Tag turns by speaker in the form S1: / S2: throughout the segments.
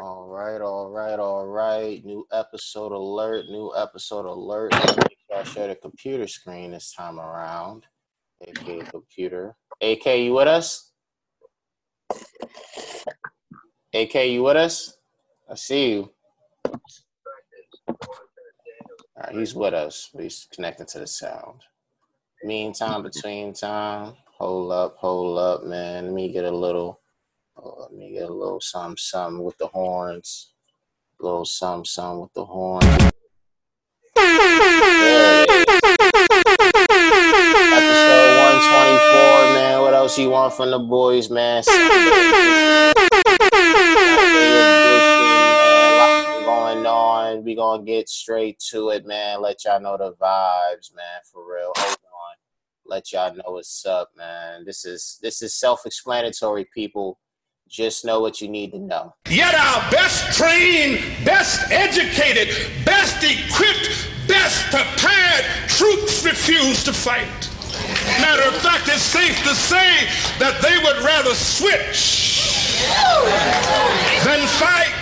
S1: All right, all right, all right. New episode alert, new episode alert. I share the computer screen this time around. AK computer. AK, you with us? AK, you with us? I see you. All right, he's with us. He's connecting to the sound. Meantime, between time, hold up, hold up, man. Let me get a little, oh, let me get a little something, something with the horns. A little something, something with the horns. Episode 124, man. What else you want from the boys, man? We gonna get straight to it, man. Let y'all know the vibes, man. For real. Hold on. Let y'all know what's up, man. This is this is self-explanatory, people. Just know what you need to know.
S2: Yet our best trained, best educated, best equipped, best prepared troops refuse to fight. Matter of fact, it's safe to say that they would rather switch than fight.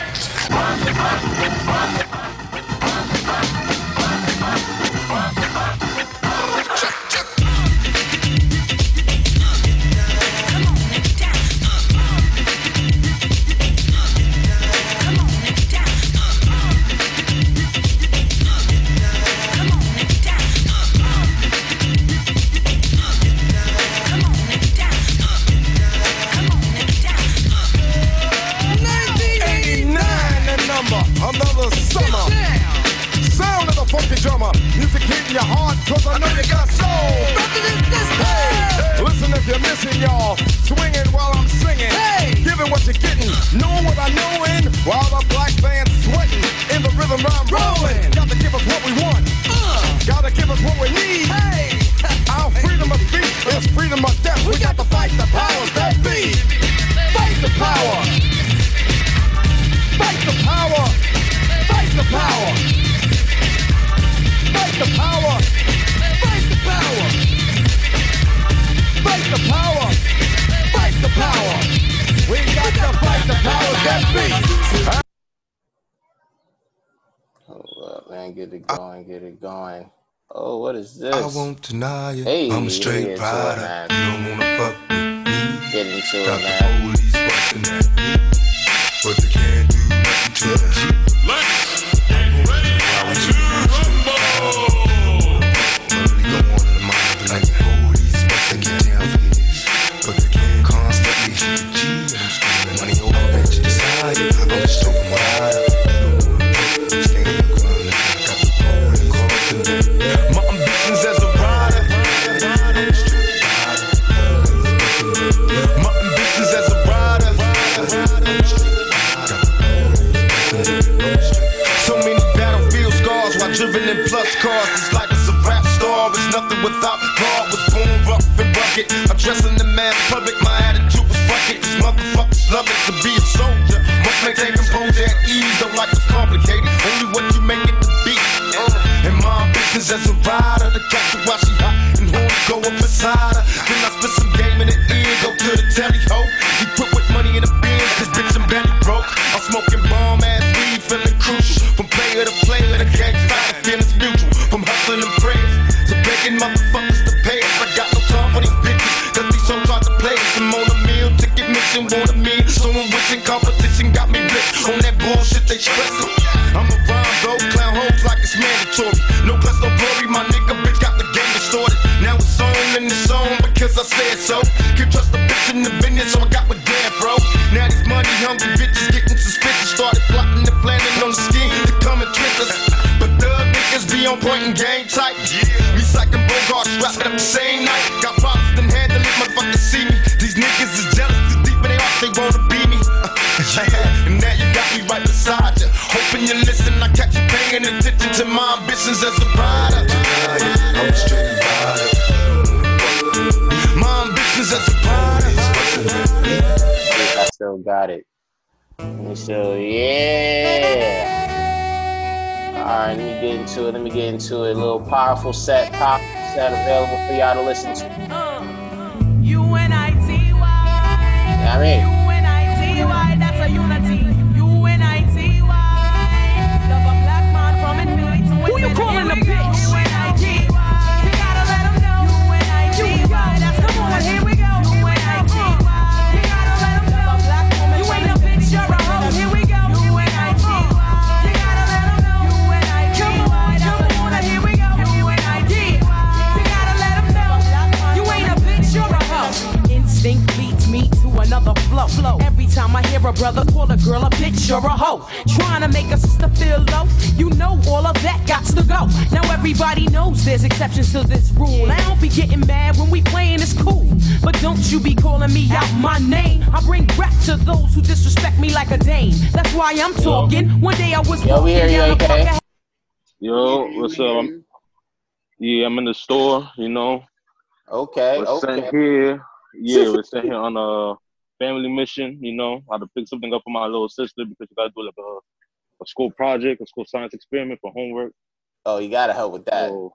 S3: Straight
S1: into
S4: rugged. I'm dressing the man public. My attitude was fuck it. These motherfuckers love it to be a soldier. Must maintain composure and ease. Don't like it's complicated. Only what you make it to be. And my ambitions as a rider. To catch her while she hot and horny go up inside her. On point and game tight. Me psyching Bogart, rapping up the same night. Got problems, then handle it, motherfuckers see me. These niggas is jealous, too deep in their heart, they wanna be me. and now you got me right beside you. Hoping you listen, I catch you paying attention to my ambitions as a rider.
S3: I'm straight
S1: right, let me get into it. Let me get into it. A little powerful set, powerful set available for y'all to listen to. You know
S5: U-N-I-T-Y.
S1: what I mean?
S5: Time I hear a brother call a girl a bitch or a hoe. Trying to make a sister feel low. You know all of that got to go. Now everybody knows there's exceptions to this rule. I don't be getting mad when we playing, it's cool. But don't you be calling me out my name. I bring rap to those who disrespect me like a dame. That's why I'm talking. One day I was
S1: Yo, we
S5: walking down the
S1: AK.
S5: park.
S6: Yo, what's up? I'm, yeah, I'm in the store. You know,
S1: Okay,
S6: we're sent
S1: okay.
S6: here. Yeah, we're sent here on a family mission. You know, I had to pick something up for my little sister because you gotta do like a, a school project, a school science experiment for homework.
S1: Oh, you gotta help with that.
S6: So,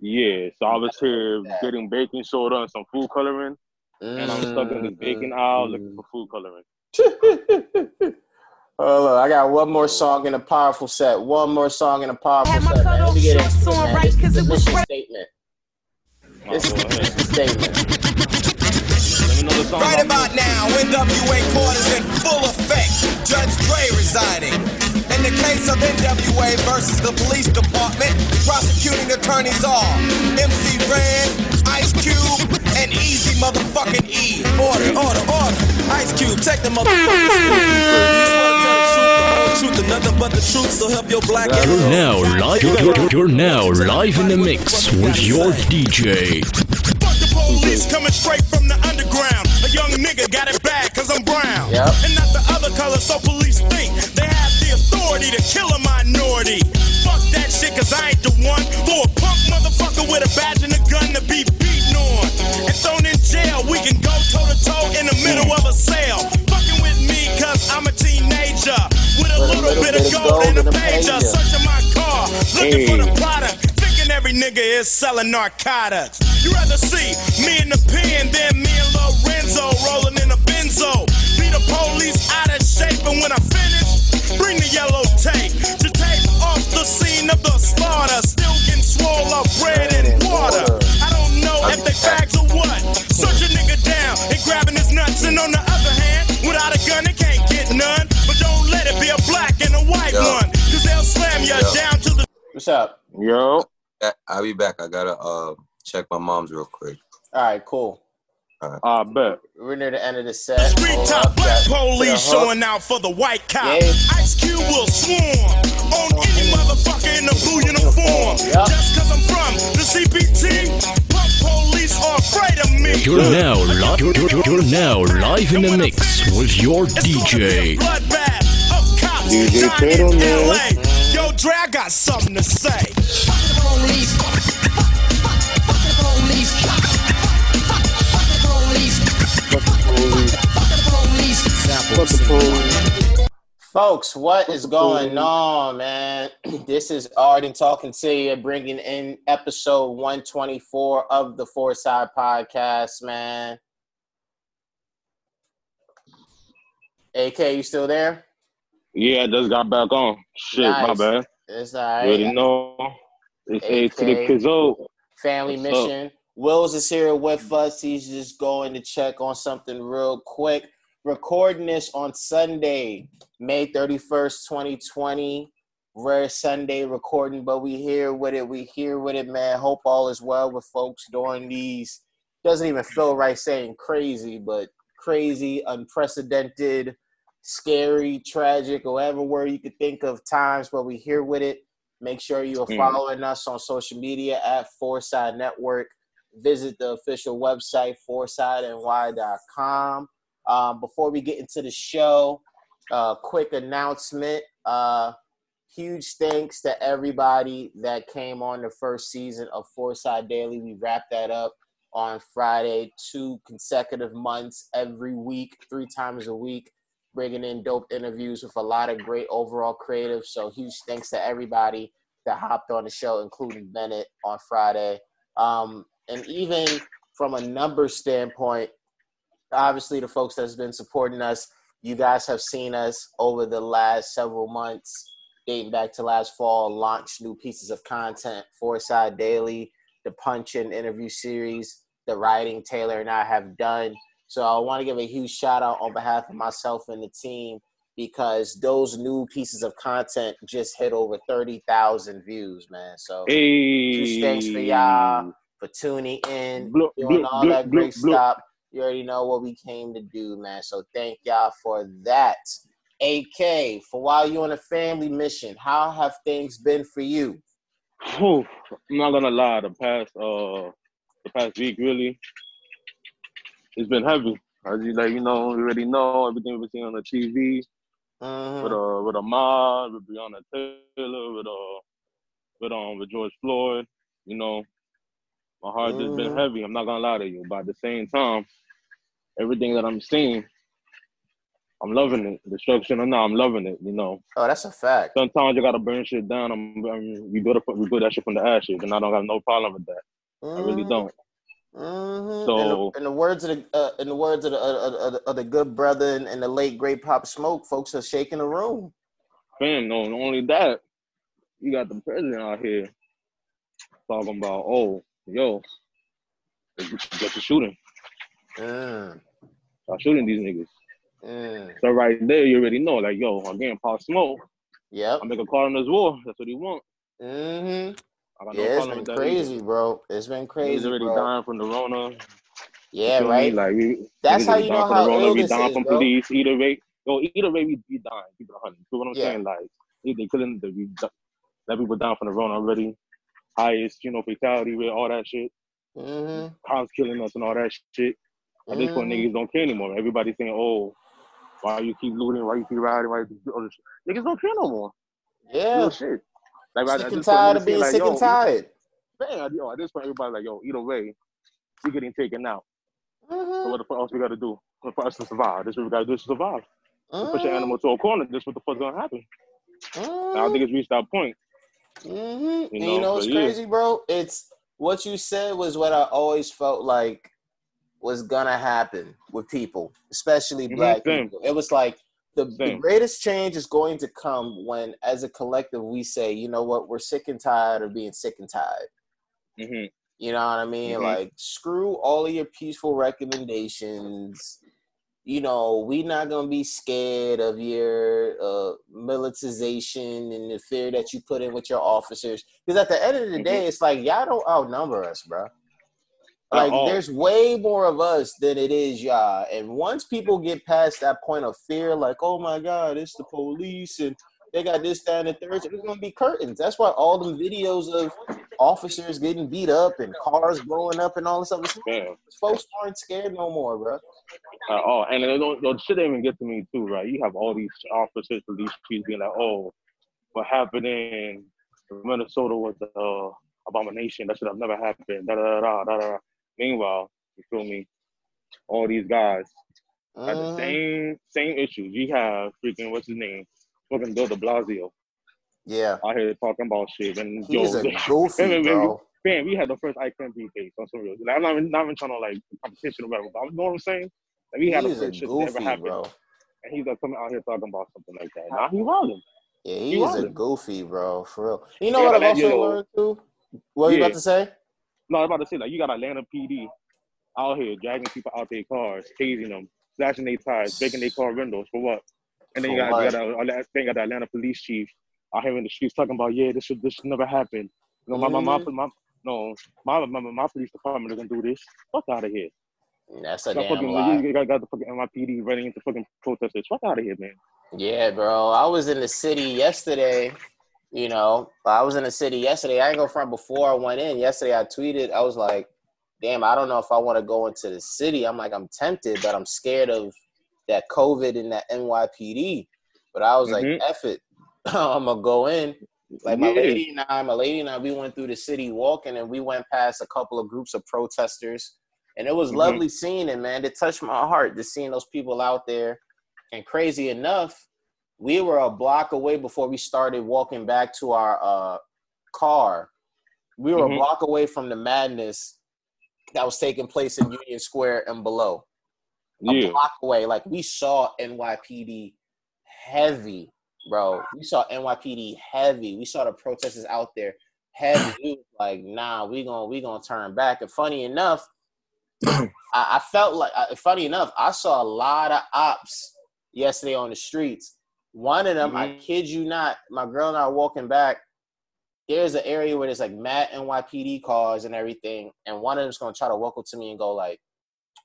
S6: yeah, so I was here getting baking soda and some food coloring, and I'm stuck in this mm-hmm. baking aisle looking for food coloring.
S1: Hold on, I got one more song in a powerful set. One more song in a powerful set. Let me get into it, man.
S5: right
S1: This is
S5: 'cause
S1: the mission
S5: right.
S1: statement.
S6: Me know the song.
S7: Right about now, NWA court is in full effect. Judge Dre resigning. In the case of NWA versus the police department, prosecuting attorneys are MC Ren, Ice Cube, and Eazy motherfucking E. Order, order, order. Ice Cube, take the motherfucking truth, nothing but the truth, so help your black.
S8: You're now live. You're, you're now live in the mix with your DJ.
S9: Fuck the police coming straight from the young nigga got it bad cause I'm brown.
S1: Yep.
S9: And not the other color, so police think they have the authority to kill a minority. Fuck that shit cause I ain't the one for a punk motherfucker with a badge and a gun to be beaten on. And thrown in jail, we can go toe to toe in the middle of a cell. Fucking with me cause I'm a teenager. With a little, bit of gold and a pager. Searching my car, looking for the product. Thinking every nigga is selling narcotics. You rather see me in the pen than me and Lorenzo rolling in a benzo. Be the police out of shape, and when I finish, bring the yellow tape to tape off the scene of the slaughter. Still getting swole up bread and water. I don't know if they fags or what. Search a nigga down and grabbing his nuts, and on the other hand, without a gun, they can't get none. But don't let it be a black and a white
S10: Yo.
S9: one, cause they'll slam you
S10: Yo.
S9: down to the
S1: What's up?
S6: Yo,
S10: Back- I'll be back. I gotta uh check my mom's real quick.
S1: All right, cool.
S6: I bet.
S1: We're near the end of the set.
S9: Street
S1: Hold
S9: top
S1: up,
S9: black
S1: got-
S9: police
S1: to
S9: showing out for the white cop.
S1: Yeah.
S9: Ice Cube will swarm on any motherfucker in a blue uniform.
S1: Yeah.
S9: Just cause I'm from the CPT, punk police are afraid of me.
S8: You're now live. You're, you're, you're now live in the mix with your
S9: It's gonna be a
S8: DJ.
S9: bloodbath of cops
S6: DJ
S9: dying
S6: Tatum,
S9: in
S6: man.
S9: LA. Yo, Dre, I got something to say.
S1: Folks, what is going on, man? This is Arden talking to you, bringing in episode 124 of the Four Side Podcast, man. AK, you still there?
S6: Yeah, I just got back on. Shit, my bad.
S1: It's
S6: You
S1: all
S6: already know. It's A to the. Kizzo.
S1: Family
S6: What's up?
S1: mission. Wills is here with us. He's just going to check on something real quick. Recording this on Sunday, May 31st, 2020. Rare Sunday recording, but we here with it. We here with it, man. Hope all is well with folks during these. Doesn't even feel right saying crazy, but crazy, unprecedented, scary, tragic, or whatever word you could think of times, but we here with it. Make sure you are
S6: Mm.
S1: following us on social media at Four Side Network. Visit the official website, foursideny.com. Um, before we get into the show, uh, quick announcement. Uh, huge thanks to everybody that came on the first season of Four Side Daily. We wrapped that up on Friday, two consecutive months every week, three times a week, bringing in dope interviews with a lot of great overall creatives. So huge thanks to everybody that hopped on the show, including Bennett on Friday. Um, and even from a number standpoint, obviously the folks that's been supporting us, you guys have seen us over the last several months, dating back to last fall, launch new pieces of content, Four Side Daily, the Punch and interview series, the writing Taylor and I have done. So I want to give a huge shout out on behalf of myself and the team because those new pieces of content just hit over 30,000 views, man. So
S6: Hey.
S1: Thanks for y'all. for tuning in,
S6: Bloop,
S1: doing
S6: bloop,
S1: all
S6: bloop,
S1: that great stuff. You already know what we came to do, man. So thank y'all for that. AK, for while you're on a family mission, how have things been for you?
S6: Whew, I'm not gonna lie. The past uh, the past week really, it's been heavy. As you like, you know, we already know everything we've seen on the TV
S1: Mhm.
S6: with uh with Ahmaud, with Breonna Taylor, with uh with um with George Floyd. You know, my heart just been
S1: Mhm.
S6: heavy. I'm not gonna lie to you, but at the same time, everything that I'm seeing, I'm loving it. Destruction or not, I'm loving it. You know,
S1: Oh, that's a fact.
S6: sometimes you gotta burn shit down. I'm, I'm we build up, we build that shit from the ashes, and I don't have no problem with that. I really
S1: Mhm.
S6: don't.
S1: Mhm.
S6: So-
S1: in, the, in the words of the uh, in the words of the, uh, of the good brother and, and the late great Pop Smoke, folks are shaking the room.
S6: Fam, no, not only that, you got the president out here talking about, oh, yo, get the shooting.
S1: Mm,
S6: Start shooting these niggas.
S1: mm.
S6: So right there, you already know, like, yo, again, Pop Smoke,
S1: Yeah,
S6: I make a call on this war. That's what he want.
S1: Mm-hmm. Yeah, it's been crazy,
S6: either.
S1: bro. It's been crazy,
S6: already
S1: bro.
S6: dying from the Rona.
S1: Yeah, right.
S6: Like we,
S1: That's how you
S6: dying
S1: know
S6: from
S1: how
S6: the Rona.
S1: ill
S6: We
S1: this
S6: dying
S1: is,
S6: from
S1: bro.
S6: police. Either way, yo, either way, we be dying. Keep it hundred. You know what I'm
S1: Yeah.
S6: saying? Like, they they killing the we let people down from the Rona already. Highest, you know, fatality rate, all that shit.
S1: Mm-hmm.
S6: Cops killing us and all that shit. At this point,
S1: Mhm.
S6: niggas don't care anymore. Everybody's saying, "Oh, why you keep looting? Why you keep riding? Why you keep all this shit?" Niggas don't care no more.
S1: Yeah.
S6: Real shit. Like
S1: Sick
S6: this
S1: and tired of being
S6: like,
S1: sick and tired.
S6: Man, yo, at this point, everybody's like, "Yo, either way, we're getting taken out. So
S1: Mm-hmm.
S6: what the fuck else we got to do? For us to survive, this is what we got to do to survive. You push an
S1: Mm-hmm.
S6: animal to a corner, this is what the fuck's gonna happen. And I think it's reached that point.
S1: Mm-hmm.
S6: You
S1: and
S6: know,
S1: you know what's
S6: yeah.
S1: crazy, bro? It's what you said was what I always felt like was gonna happen with people, especially
S6: Mhm,
S1: black
S6: same.
S1: people. It was like the, the greatest change is going to come when, as a collective, we say, you know what, we're sick and tired of being sick and tired.
S6: hmm
S1: You know what I mean?
S6: Mhm.
S1: Like, screw all of your peaceful recommendations. You know, we not gonna be scared of your uh, militarization and the fear that you put in with your officers. Because at the end of the
S6: Mhm.
S1: day, it's like y'all don't outnumber us, bro. Like, there's way more of us than it is y'all. And once people get past that point of fear, like, oh my God, it's the police and they got this, that, and the third, there's gonna be curtains. That's why all them videos of officers getting beat up and cars blowing up and all this other stuff.
S6: Yeah.
S1: Folks aren't scared no more, bro.
S6: At all. And it don't, the shit even get to me too, right? You have all these officers, police chiefs being like, oh, what happened in Minnesota was the uh, abomination. That should have never happened. Da, da, da, da, da. Meanwhile, you feel me? All these guys have the
S1: Mhm.
S6: same same issues. You have freaking what's his name? Fucking Bill De Blasio
S1: Yeah,
S6: out here talking about shit. And
S1: he's
S6: yo,
S1: a goofy,
S6: man,
S1: bro.
S6: man, we had the first Icon B case on some real. Like, I'm not even, not even trying to like competition or whatever, but you know what I'm saying? Like, we had the
S1: He's
S6: first shit that ever
S1: goofy,
S6: happened,
S1: bro.
S6: and he's like coming out here talking about something like that. Nah, he wilding.
S1: Yeah,
S6: He
S1: he's a goofy, bro. For real. You know
S6: Yeah,
S1: what I've also
S6: yo.
S1: learned too? What are you about to say?
S6: No, I was about to say like you got Atlanta PD out here dragging people out their cars, tasing them, slashing their tires, breaking their car windows for what? And then you got, you got, then you got the Atlanta police chief out here in the streets talking about yeah, this should this should never happen. You know, my, my, my,
S1: Mhm.
S6: my, no, my, my, my police department doesn't do this. Fuck out of here.
S1: That's a
S6: Got
S1: damn
S6: fucking,
S1: lie.
S6: you got, got the fucking NYPD running into fucking protesters. Fuck out of here, man.
S1: Yeah, bro. I was in the city yesterday. You know, I was in the city yesterday. I ain't go front before I went in. Yesterday, I tweeted. I was like, "Damn, I don't know if I want to go into the city." I'm like, I'm tempted, but I'm scared of that COVID and that NYPD. But I was
S6: Mhm.
S1: like, "F it, I'm gonna go in." Like my
S6: Yeah.
S1: lady and I, my lady and I, we went through the city walking, and we went past a couple of groups of protesters, and it was
S6: Mhm.
S1: lovely seeing it, man. It touched my heart just seeing those people out there. And crazy enough, we were a block away before we started walking back to our uh, car. We were
S6: Mhm.
S1: a block away from the madness that was taking place in Union Square and below. A
S6: Yeah.
S1: block away, like we saw NYPD heavy, bro. We saw NYPD heavy. We saw the protesters out there heavy. Like, nah, we gonna we gonna turn back. And funny enough, I, I felt like, funny enough, I saw a lot of ops yesterday on the streets. One of them, I
S6: Mhm.
S1: kid you not, my girl and I were walking back. There's an area where there's like mad NYPD cars and everything, and one of them's gonna try to walk up to me and go like,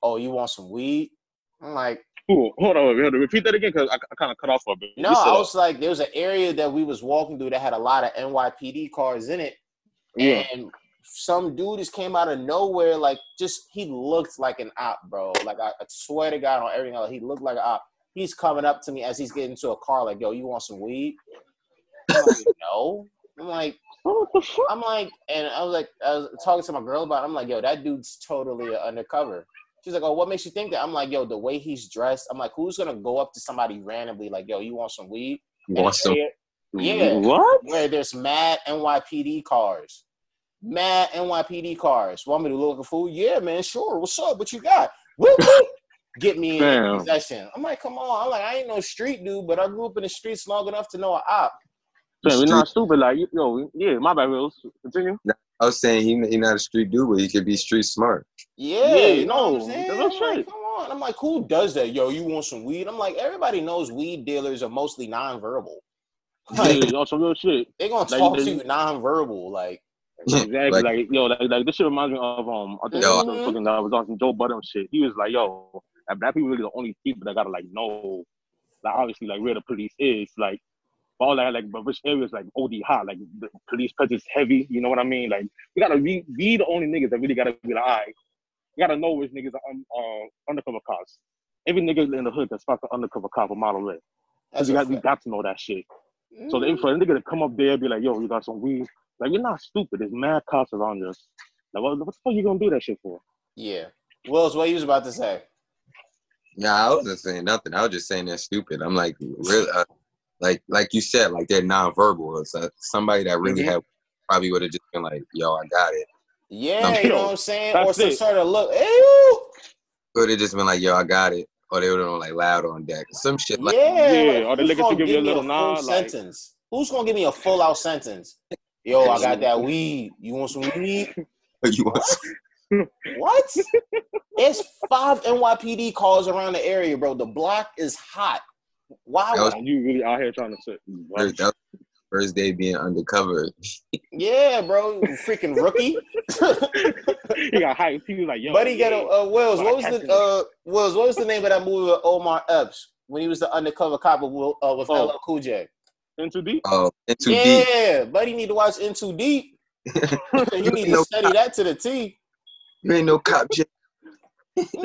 S1: "Oh, you want some weed?" I'm like,
S6: Ooh, hold on, we have to repeat that again because I, I kind of cut off for a bit.
S1: "No." I was like, there was an area that we was walking through that had a lot of NYPD cars in it,
S6: yeah,
S1: and some dude just came out of nowhere, like just he looked like an op, bro. Like I, I swear to God on everything else, he looked like an op. He's coming up to me as he's getting to a car, like, "Yo, you want some weed?" I'm like, no. I'm like,
S6: what the fuck?
S1: I'm like, and I was like, I was talking to my girl about. It. I'm like, yo, that dude's totally undercover. She's like, oh, what makes you think that? I'm like, yo, the way he's dressed. I'm like, who's gonna go up to somebody randomly like, yo, you want some weed?
S10: Want some?
S1: Yeah.
S6: What?
S1: Where there's mad NYPD cars, mad NYPD cars. Want me to look a fool? Yeah, man, sure. What's up? What you got? Whoop, whoop. Get me in
S6: Damn.
S1: possession. I'm like, come on. I'm like, I ain't no street dude, but I grew up in the streets long enough to know a op.
S6: Damn, we're not stupid. Like, you- yo, yeah, my bad, Wills. Continue.
S10: I was saying he he not a street dude, but he could be street smart.
S1: Yeah,
S6: Yeah,
S1: you know what
S6: no,
S1: I'm saying?
S6: that's
S1: I'm like, come on. I'm like, who does that? Yo, you want some weed? I'm like, everybody knows weed dealers are mostly nonverbal. Like,
S6: Yeah, on some real shit.
S1: they gonna
S6: Like,
S1: talk
S6: they-
S1: to you nonverbal. Like,
S6: Exactly.
S10: Like-
S6: Like, yo, like, like this shit reminds me of um. I think
S10: Yo.
S6: it was fucking that was on some Joe Budden shit. He was like, yo, like, black people really the only people that gotta like know, like obviously like where the police is, like. All that, like, but which areas like OD hot, like the police presence heavy. You know what I mean? Like, we gotta be, be the only niggas that really gotta be like, all right, you gotta know which niggas are um, uh, undercover cops. Every nigga in the hood that's fucking undercover cop a model
S1: that's
S6: we
S1: a
S6: got, we got to know that shit. So the
S1: Mhm.
S6: for a nigga to come up there and be like, yo, you got some weed. Like, you're not stupid. There's mad cops around us. Like, what, what the fuck you gonna do that shit for?
S1: yeah. Wills, what you was about to say?
S10: Nah, I wasn't saying nothing. I was just saying they're stupid. I'm like, really, uh, like, like you said, like they're nonverbal. It's uh, somebody that really
S6: Mhm.
S10: had probably would have just been like, "Yo, I got it."
S1: Yeah,
S6: No,
S1: you know
S6: yo,
S1: what I'm saying? Or some
S6: it.
S1: sort of look. Ew.
S10: Would have just been like, "Yo, I got it," or they would have been like loud on deck, some shit like.
S1: yeah,
S6: Yeah,
S1: like,
S6: or the
S1: who's
S6: nigga to
S1: gonna
S6: give you a
S1: me
S6: little
S1: full
S6: nod, like-
S1: sentence? Who's gonna give me a full out sentence? Yo, I got that weed. You want some weed?
S10: you want
S1: What? it's five NYPD calls around the area, bro. The block is hot. Why?
S10: Was-
S1: would-
S6: you really out here trying to sit.
S10: first, that first day being undercover.
S1: yeah, bro. you Freaking rookie.
S6: he got hyped. He was like, yo.
S1: Buddy, get a
S6: yeah.
S1: uh, Wills.
S6: But
S1: What was the uh Wills? What was the name of that movie with Omar Epps when he was the undercover cop with, Will- uh, with
S6: Oh.
S1: LL Cool J?
S6: In too deep?
S10: Oh, in too deep.
S1: yeah, buddy, need to watch In Too Deep. you need to
S10: No
S1: study that to the T.
S10: You ain't no cop. J-
S1: Mhm.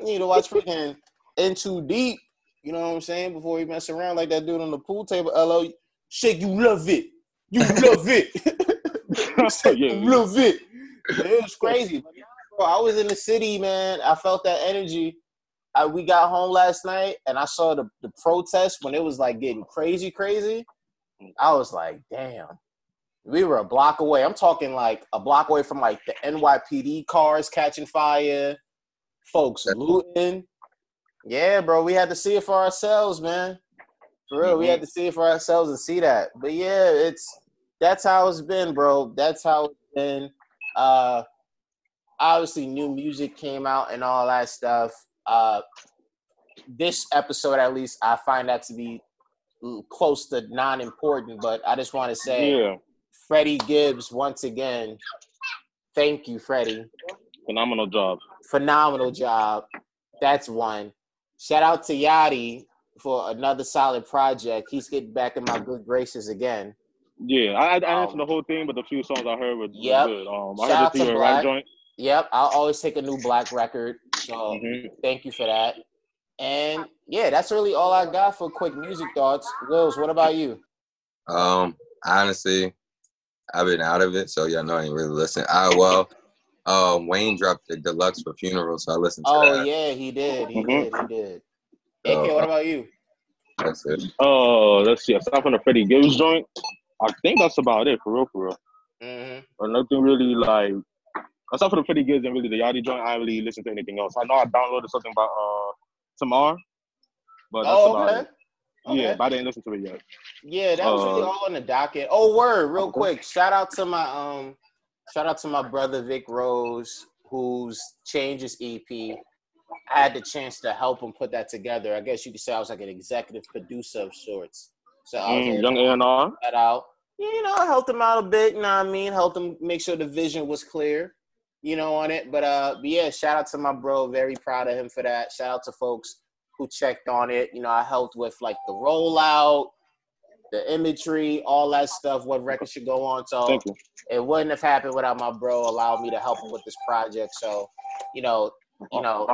S1: You need to watch freaking In Too Deep. You know what I'm saying? Before you mess around like that dude on the pool table. LO, shake, you love it. You love it.
S6: Yeah.
S1: you love it. It was crazy. Bro, I was in the city, man. I felt that energy. I, we got home last night and I saw the, the protest when it was like getting crazy, crazy. I was like, damn. We were a block away. I'm talking like a block away from like the NYPD cars catching fire, folks looting. Yeah, bro, we had to see it for ourselves, man. For real, we had to see it for ourselves and see that. But yeah, it's that's how it's been, bro. That's how it's been. Uh obviously new music came out and all that stuff. Uh this episode at least I find that to be close to non-important, but I just want to say
S6: Yeah.
S1: Freddie Gibbs once again. Thank you, Freddie.
S6: Phenomenal job.
S1: Phenomenal job. That's one. Shout out to Yachty for another solid project. He's getting back in my good graces again.
S6: Yeah, I, I, I
S1: Um,
S6: listen the whole thing, but the few songs I heard were, were good. Um, I
S1: Shout
S6: heard the
S1: to Black.
S6: joint.
S1: Yep, I'll always take a new black record. So
S6: Mhm.
S1: thank you for that. And yeah, that's really all I got for quick music thoughts. Wills, what about you?
S10: Um, honestly, I've been out of it, so y'all know I ain't really listen. I well, um, Wayne dropped the deluxe for funeral, so I listened to
S1: Oh
S10: that.
S1: yeah, he did. He
S6: Mhm.
S1: did. He did. AK, what about you?
S10: That's it.
S6: Oh, let's see. Aside from the Freddie Gibbs joint, I think that's about it for real, for real.
S1: Mm-hmm.
S6: Or nothing really like. Aside from the Freddie Gibbs and really the Yachty joint, I didn't really listen to anything else. I know I downloaded something about uh Tamar, but that's
S1: Oh,
S6: about
S1: okay.
S6: it.
S1: Okay.
S6: Yeah, but I didn't listen to it yet.
S1: Yeah, that was really
S6: Uh,
S1: all on the docket. Oh, word, real quick. Shout out to my um, shout out to my brother Vic Rose, whose Changes EP. I had the chance to help him put that together. I guess you could say I was like an executive producer of sorts. So I was
S6: Mm, young A and R.
S1: that out. You know, I helped him out a bit. You know what I mean? Helped him make sure the vision was clear. you know, on it. But uh, but yeah, shout out to my bro. Very proud of him for that. Shout out to folks who checked on it. You know, I helped with like the rollout, the imagery, all that stuff. What record should go on. So
S6: Thank you.
S1: it wouldn't have happened without my bro allowing me to help him with this project. So, you know, you know,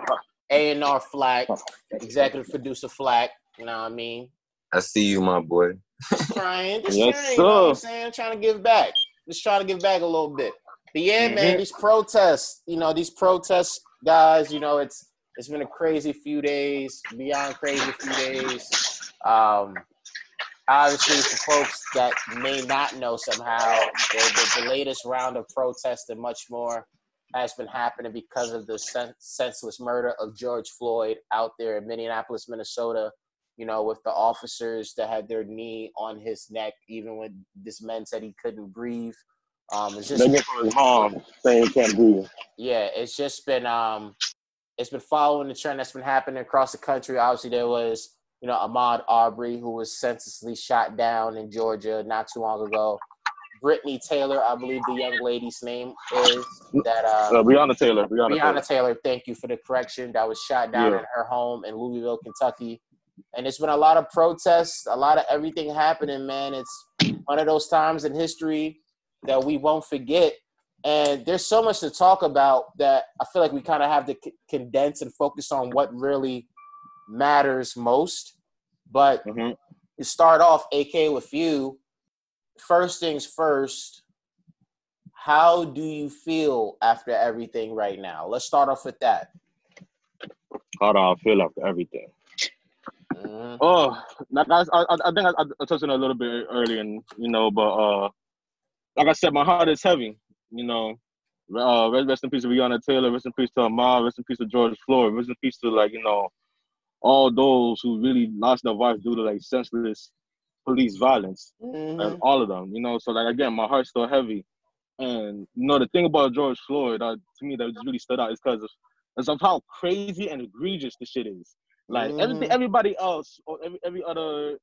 S1: A and R Flak, executive producer Flak. You know what I mean?
S10: I see you, my boy.
S1: Just trying, just
S6: Yes,
S1: trying. You know what I'm saying? Trying to give back. Just trying to give back a little bit. But yeah,
S6: Mm-hmm.
S1: man, these protests. You know, these protests, guys. You know, it's it's been a crazy few days, beyond crazy few days. Um, obviously, for folks that may not know somehow, the, the, the latest round of protests and much more has been happening because of the sen- senseless murder of George Floyd out there in Minneapolis, Minnesota. You know, with the officers that had their knee on his neck, even when this man said he couldn't breathe. Um, it's just
S6: for his mom, saying he can't breathe.
S1: yeah, it's just been um it's been following the trend that's been happening across the country. Obviously there was, you know, Ahmaud Arbery who was senselessly shot down in Georgia not too long ago. Brittany Taylor, I believe the young lady's name is that uh
S6: Uh, Breonna Taylor. Breonna, Taylor.
S1: Taylor, thank you for the correction. That was shot down
S6: Yeah.
S1: in her home in Louisville, Kentucky. And it's been a lot of protests, a lot of everything happening, man. It's one of those times in history that we won't forget. And there's so much to talk about that I feel like we kind of have to c- condense and focus on what really matters most. But
S6: Mhm.
S1: to start off, AK, with you, first things first, how do you feel after everything right now? Let's start off with that.
S6: How do I feel after everything?
S1: Mhm.
S6: Oh, like I, I, I think I, I touched on it a little bit earlier, and you know, but uh, like I said, my heart is heavy. You know, uh, rest, rest in peace to Breonna Taylor. Rest in peace to Ahmaud. Rest in peace to George Floyd. Rest in peace to like you know, all those who really lost their lives due to like senseless police violence.
S1: Mhm.
S6: and all of them, you know. So like again, my heart's still heavy. And you know, the thing about George Floyd, uh, to me, that just really stood out is because of, is of how crazy and egregious the shit is. Like everything,
S1: Mhm.
S6: everybody else, or every every other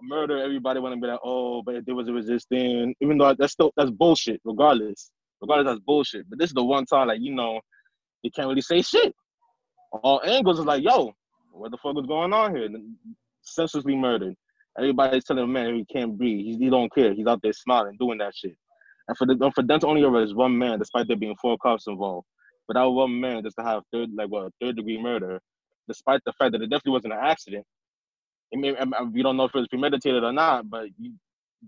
S6: murder, everybody want to be like, oh, but there was a resistance. Even though that's still that's bullshit. Regardless, regardless, that's bullshit. But this is the one time, like you know, they can't really say shit. All angles is like, yo, what the fuck is going on here? Senselessly murdered. Everybody's telling him, man, he can't breathe. He, he don't care. He's out there smiling, doing that shit. And for the for them to only arrest one man, despite there being four cops involved, but that one man just to have third like what third degree murder, despite the fact that it definitely wasn't an accident. I mean, I- I- we don't know if it was premeditated or not, but you,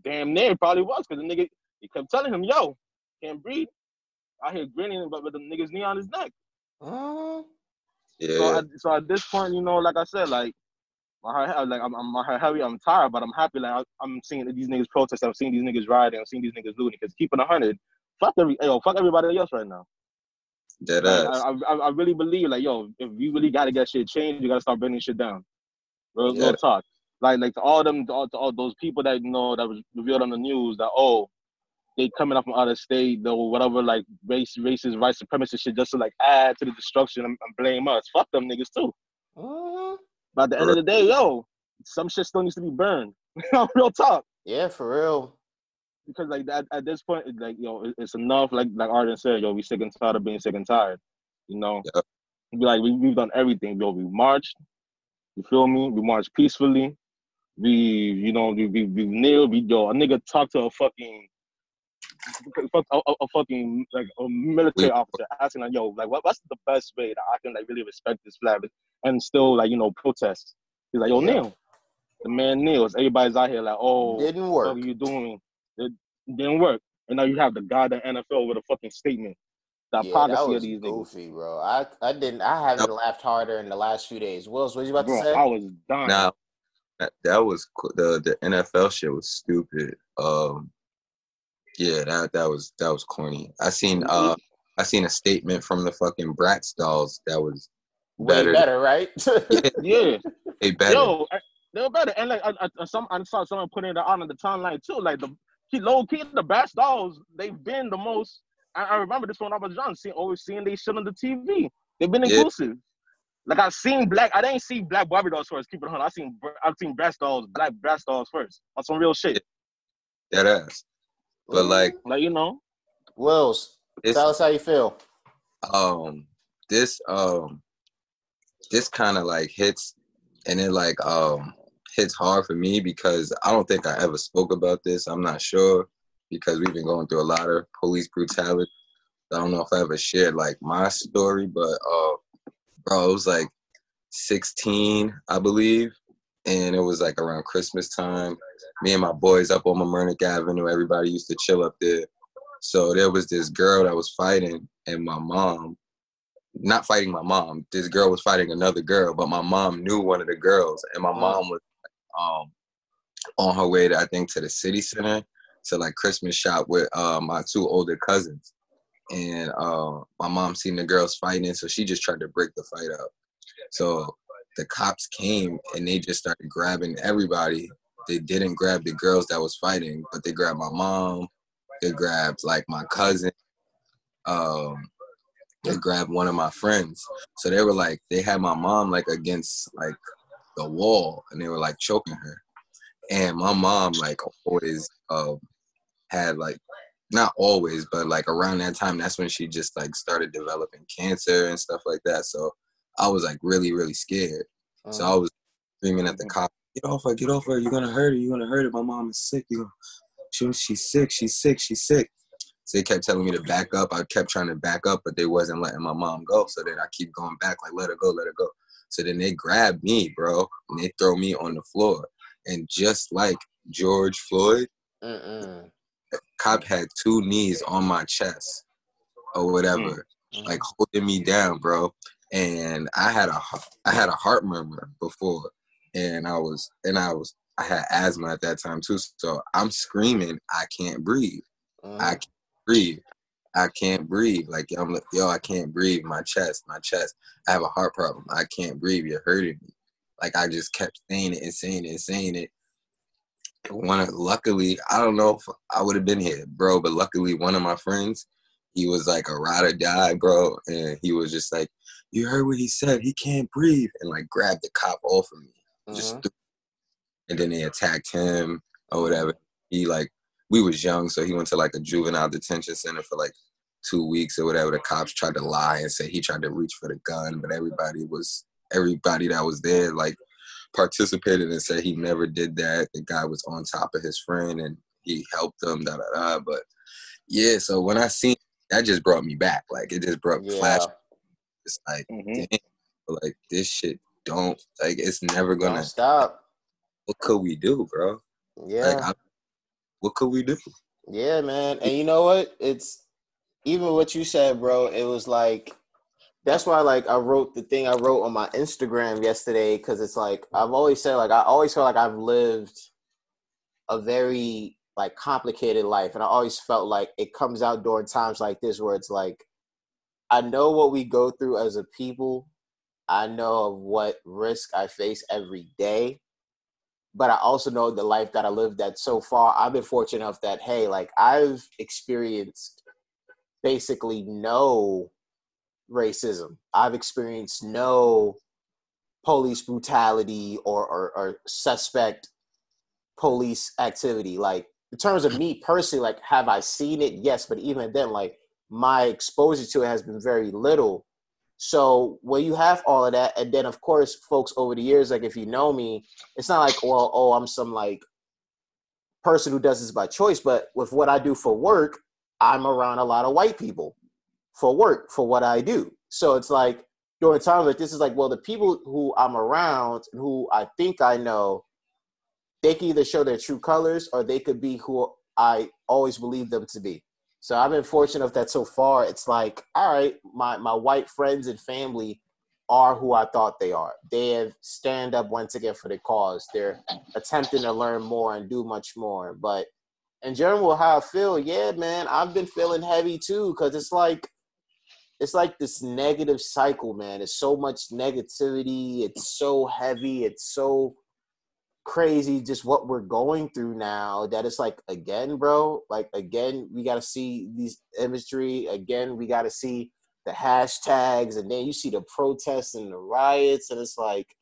S6: damn near it probably was because the nigga he kept telling him, "Yo, can't breathe." Out here grinning, but with the nigga's knee on his neck.
S1: Mhm.
S10: Yeah.
S6: So, at, so at this point, you know, like I said, like my heart, like I'm, I'm my heart heavy. I'm tired, but I'm happy. Like I, I'm seeing these niggas protest. I'm seeing these niggas rioting. I'm seeing these niggas looting. Because keeping a hundred, fuck every, yo, fuck everybody else right now.
S10: Dead
S6: Like,
S10: ass.
S6: I, I, I really believe, like, yo, if you really got to get shit changed, you got to start bringing shit down. Real,
S10: Yeah.
S6: real talk. Like, like to all them, to all, to all those people that you know that was revealed on the news that oh, they coming up from out of state, though whatever, like race, racist, white supremacist shit, just to like add to the destruction and, and blame us. Fuck them niggas too.
S1: Mhm.
S6: But at the end of the day, yo, some shit still needs to be burned. real talk.
S1: Yeah, for real.
S6: because like at, at this point, it's like yo, it- it's enough. Like like Arden said, yo, we sick and tired of being sick and tired. You know,
S10: Yeah.
S6: be like we we've done everything. Yo, we marched. You feel me? We march peacefully. We you know we we, we kneeled. We yo a nigga talked to a fucking. fuck- A, a, a fucking like a military officer asking like yo like what, what's the best way that I can like really respect this flag and still like you know protest he's like yo
S1: Yeah.
S6: kneel the man kneels everybody's out here like oh
S1: Didn't work.
S6: what are you doing? It didn't work. And now you have the goddamn NFL with a fucking statement. The
S1: Yeah, that
S6: hypocrisy of
S1: was
S6: these niggas.
S1: goofy, bro. I, I didn't. I haven't laughed harder in the last few days. Wills, what you about
S6: Bro,
S1: to say?
S6: I was dying.
S10: Now, that, that was co- the the NFL shit was stupid. Um, yeah, that that was that was corny. I seen uh I seen a statement from the fucking Bratz dolls that was
S1: Way
S10: better.
S1: better, right?
S6: Yeah,
S10: Way better.
S6: yo, I- they were better. And like, I, I, some, I saw someone putting it out on the timeline too. Like the he low key, the best dolls. They've been the most. I, I remember this when I was young, seeing always seeing they shit on the TV. They've been
S10: Yeah.
S6: inclusive. Like I seen black. I didn't see black Barbie dolls first. Keep it on. I seen I've seen Bratz dolls, black Bratz dolls first. On some real shit.
S10: That ass. But like
S6: Like you know,
S1: Wills,
S10: It's,
S1: Tell us how you feel.
S10: um this um this kind of like hits and it like um hits hard for me because I don't think I ever spoke about this. I'm not sure because we've been going through a lot of police brutality. I don't know if I ever shared like my story, but uh bro, it was like 16, I believe, and it was like around Christmas time. Me and my boys up on Mamaroneck Avenue, everybody used to chill up there. So there was this girl that was fighting, and my mom, not fighting my mom, this girl was fighting another girl, but my mom knew one of the girls, and my mom was um on her way to I think to the city center to like Christmas shop with uh, my two older cousins, and uh, my mom seen the girls fighting, so she just tried to break the fight up. So the cops came and they just started grabbing everybody. They didn't grab the girls that was fighting, but they grabbed my mom. They grabbed like my cousin. Um, they grabbed one of my friends. So they were like, they had my mom like against like the wall, and they were like choking her. And my mom like always um, had like not always, but like around that time, that's when she just like started developing cancer and stuff like that. So I was like really, really scared. So I oh. was screaming at the mm-hmm. cop, "Get off her! Get off her! You're gonna hurt her! You're gonna hurt her! My mom is sick! You, she, she's sick! She's sick! She's sick!" So they kept telling me to back up. I kept trying to back up, but they wasn't letting my mom go. So then I keep going back, like let her go, let her go. So then they grab me, bro, and they throw me on the floor. And just like George Floyd,
S1: Mm-mm.
S10: Cop had two knees on my chest or whatever, mm. mm-hmm. like holding me down, bro. And I had a I had a heart murmur before, and I was and I was I had asthma at that time too. So I'm screaming, I can't breathe. I mm. can't breathe. I can't breathe. Like I'm like, yo, I can't breathe. My chest, my chest. I have a heart problem. I can't breathe. You're hurting me. Like I just kept saying it and saying it and saying it. One of luckily, I don't know if I would have been here, bro, but luckily one of my friends, he was like a ride or die, bro, and he was just like, "You heard what he said? He can't breathe," and like grabbed the cop off of me, just, uh-huh. threw- and then they attacked him or whatever. He like, we was young, so he went to like a juvenile detention center for like two weeks or whatever. The cops tried to lie and say he tried to reach for the gun, but everybody was everybody that was there like participated and said he never did that. The guy was on top of his friend and he helped them, da da da. But yeah, so when I seen that just brought me back. Like it just brought
S1: Yeah.
S10: flash. It's like mm-hmm. damn, like this shit don't like it's never gonna
S1: Don't stop.
S10: What could we do, bro?
S1: Yeah.
S10: Like, I, what could we do?
S1: Yeah, man. And you know what? It's even what you said, bro. It was like that's why like I wrote the thing I wrote on my Instagram yesterday because it's like I've always said like I always feel like I've lived a very like complicated life and I always felt like it comes out during times like this where it's like I know what we go through as a people. I know of what risk I face every day but I also know the life that I lived that so far, I've been fortunate enough that hey, like I've experienced basically no racism. I've experienced no police brutality or, or, or suspect police activity. Like in terms of me personally, like have I seen it? Yes, but even then, like my exposure to it has been very little. So when you have all of that, and then of course, folks over the years, like if you know me, it's not like, well, oh, I'm some like person who does this by choice, but with what I do for work, I'm around a lot of white people for work for what I do. So it's like during times like this is like, well, the people who I'm around and who I think I know, they can either show their true colors or they could be who I always believe them to be. So I've been fortunate that so far it's like, all right, my, my white friends and family are who I thought they are. They have stand up once again for the cause. They're attempting to learn more and do much more. But in general, how I feel, yeah, man, I've been feeling heavy too, because it's like it's like this negative cycle, man. It's so much negativity. It's so heavy. It's so crazy just what we're going through now that it's like again bro like again we got to see these imagery again we got to see the hashtags and then you see the protests and the riots and it's like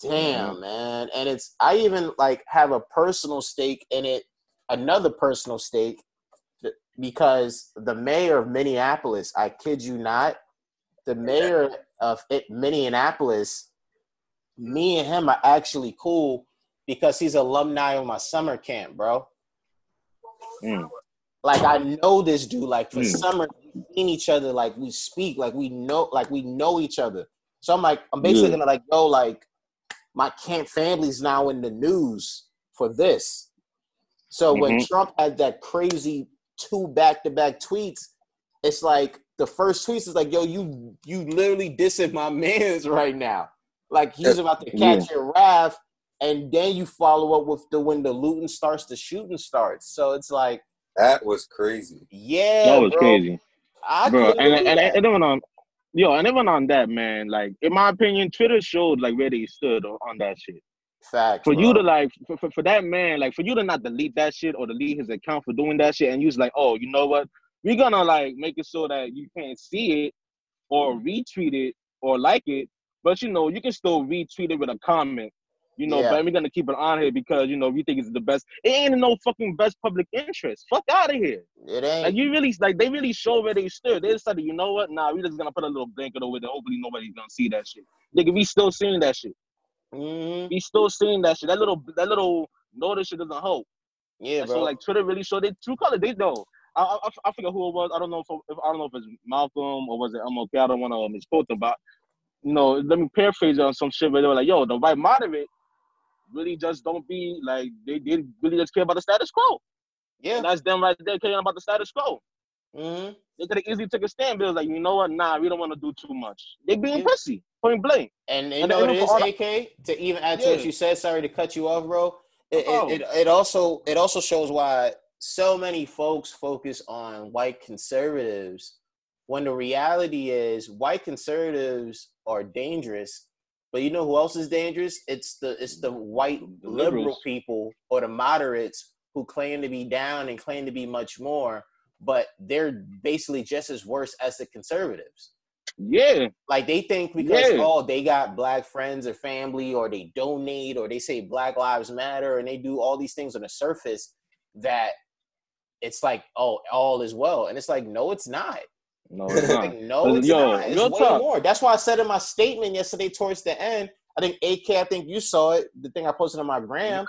S1: damn mm-hmm. man and it's i even like have a personal stake in it another personal stake because the mayor of Minneapolis, I kid you not, the mayor of it, Minneapolis, me and him are actually cool because he's alumni of my summer camp, bro.
S6: Mm.
S1: Like I know this dude. Like for
S6: Mm.
S1: summer, we've seen each other. Like we speak. Like we know. Like we know each other. So I'm like, I'm basically gonna like, go like my camp family's now in the news for this. So when
S6: Mhm.
S1: Trump had that crazy two back-to-back tweets, it's like the first tweets is like, yo, you you literally dissing my man's right now. Like he's about to catch your wrath, and then you follow up with the when the looting starts, the shooting starts. So it's like,
S10: That was crazy.
S1: yeah,
S6: That was
S1: bro,
S6: crazy,
S1: I
S6: bro. And
S1: believe
S6: and, and even on, yo, and even on that, man. Like in my opinion, Twitter showed like where they stood on, on that shit.
S1: Facts,
S6: For you to like, for, for, for that man, like for you to not delete that shit or delete his account for doing that shit, and you was like, oh, you know what? We're gonna like make it so that you can't see it or mm-hmm. retweet it or like it, but you know you can still retweet it with a comment. You know,
S1: Yeah.
S6: but we're gonna keep it on here because you know we think it's the best. It ain't no fucking best public interest. Fuck out of here.
S1: It ain't.
S6: Like you really like they really show where they stood. They decided, you know what? Nah, we just gonna put a little blanket over there. Hopefully nobody's gonna see that shit. Nigga, we still seeing that shit.
S1: Mhm.
S6: We still seeing that shit. That little that little notice shit doesn't help.
S1: Yeah,
S6: And
S1: bro.
S6: So like Twitter really showed it true color. They know. I, I I forget who it was. I don't know if, if I don't know if it's Malcolm or was it MLK. I don't want to misquote them, but you know, let me paraphrase on some shit But they were like, "Yo, the right moderate really just don't be like they they really just care about the status quo."
S1: yeah.
S6: And that's them right there caring about the status quo.
S1: Hmm
S6: They could have easily took a stand, but it was like, you know what? Nah, we don't want to do too much. They being
S1: Yeah.
S6: pussy, point blank.
S1: And you
S6: And
S1: know it is,
S6: the-
S1: AK. To even add to what you said, sorry to cut you off, bro. It,
S6: Oh.
S1: it, it, it also it also shows why so many folks focus on white conservatives when the reality is white conservatives are dangerous. But you know who else is dangerous? It's the it's the white liberal people or the moderates who claim to be down and claim to be much more, but they're basically just as worse as the conservatives.
S6: Yeah,
S1: Like they think because
S6: Yeah.
S1: oh they got black friends or family or they donate or they say Black Lives Matter and they do all these things on the surface that it's like oh all is well and it's like no it's not.
S6: no, it's not.
S1: Like, no it's
S6: yo,
S1: not. It's way
S6: talk.
S1: more. That's why I said in my statement yesterday towards the end. I think AK. I think you saw it. The thing I posted on my gram.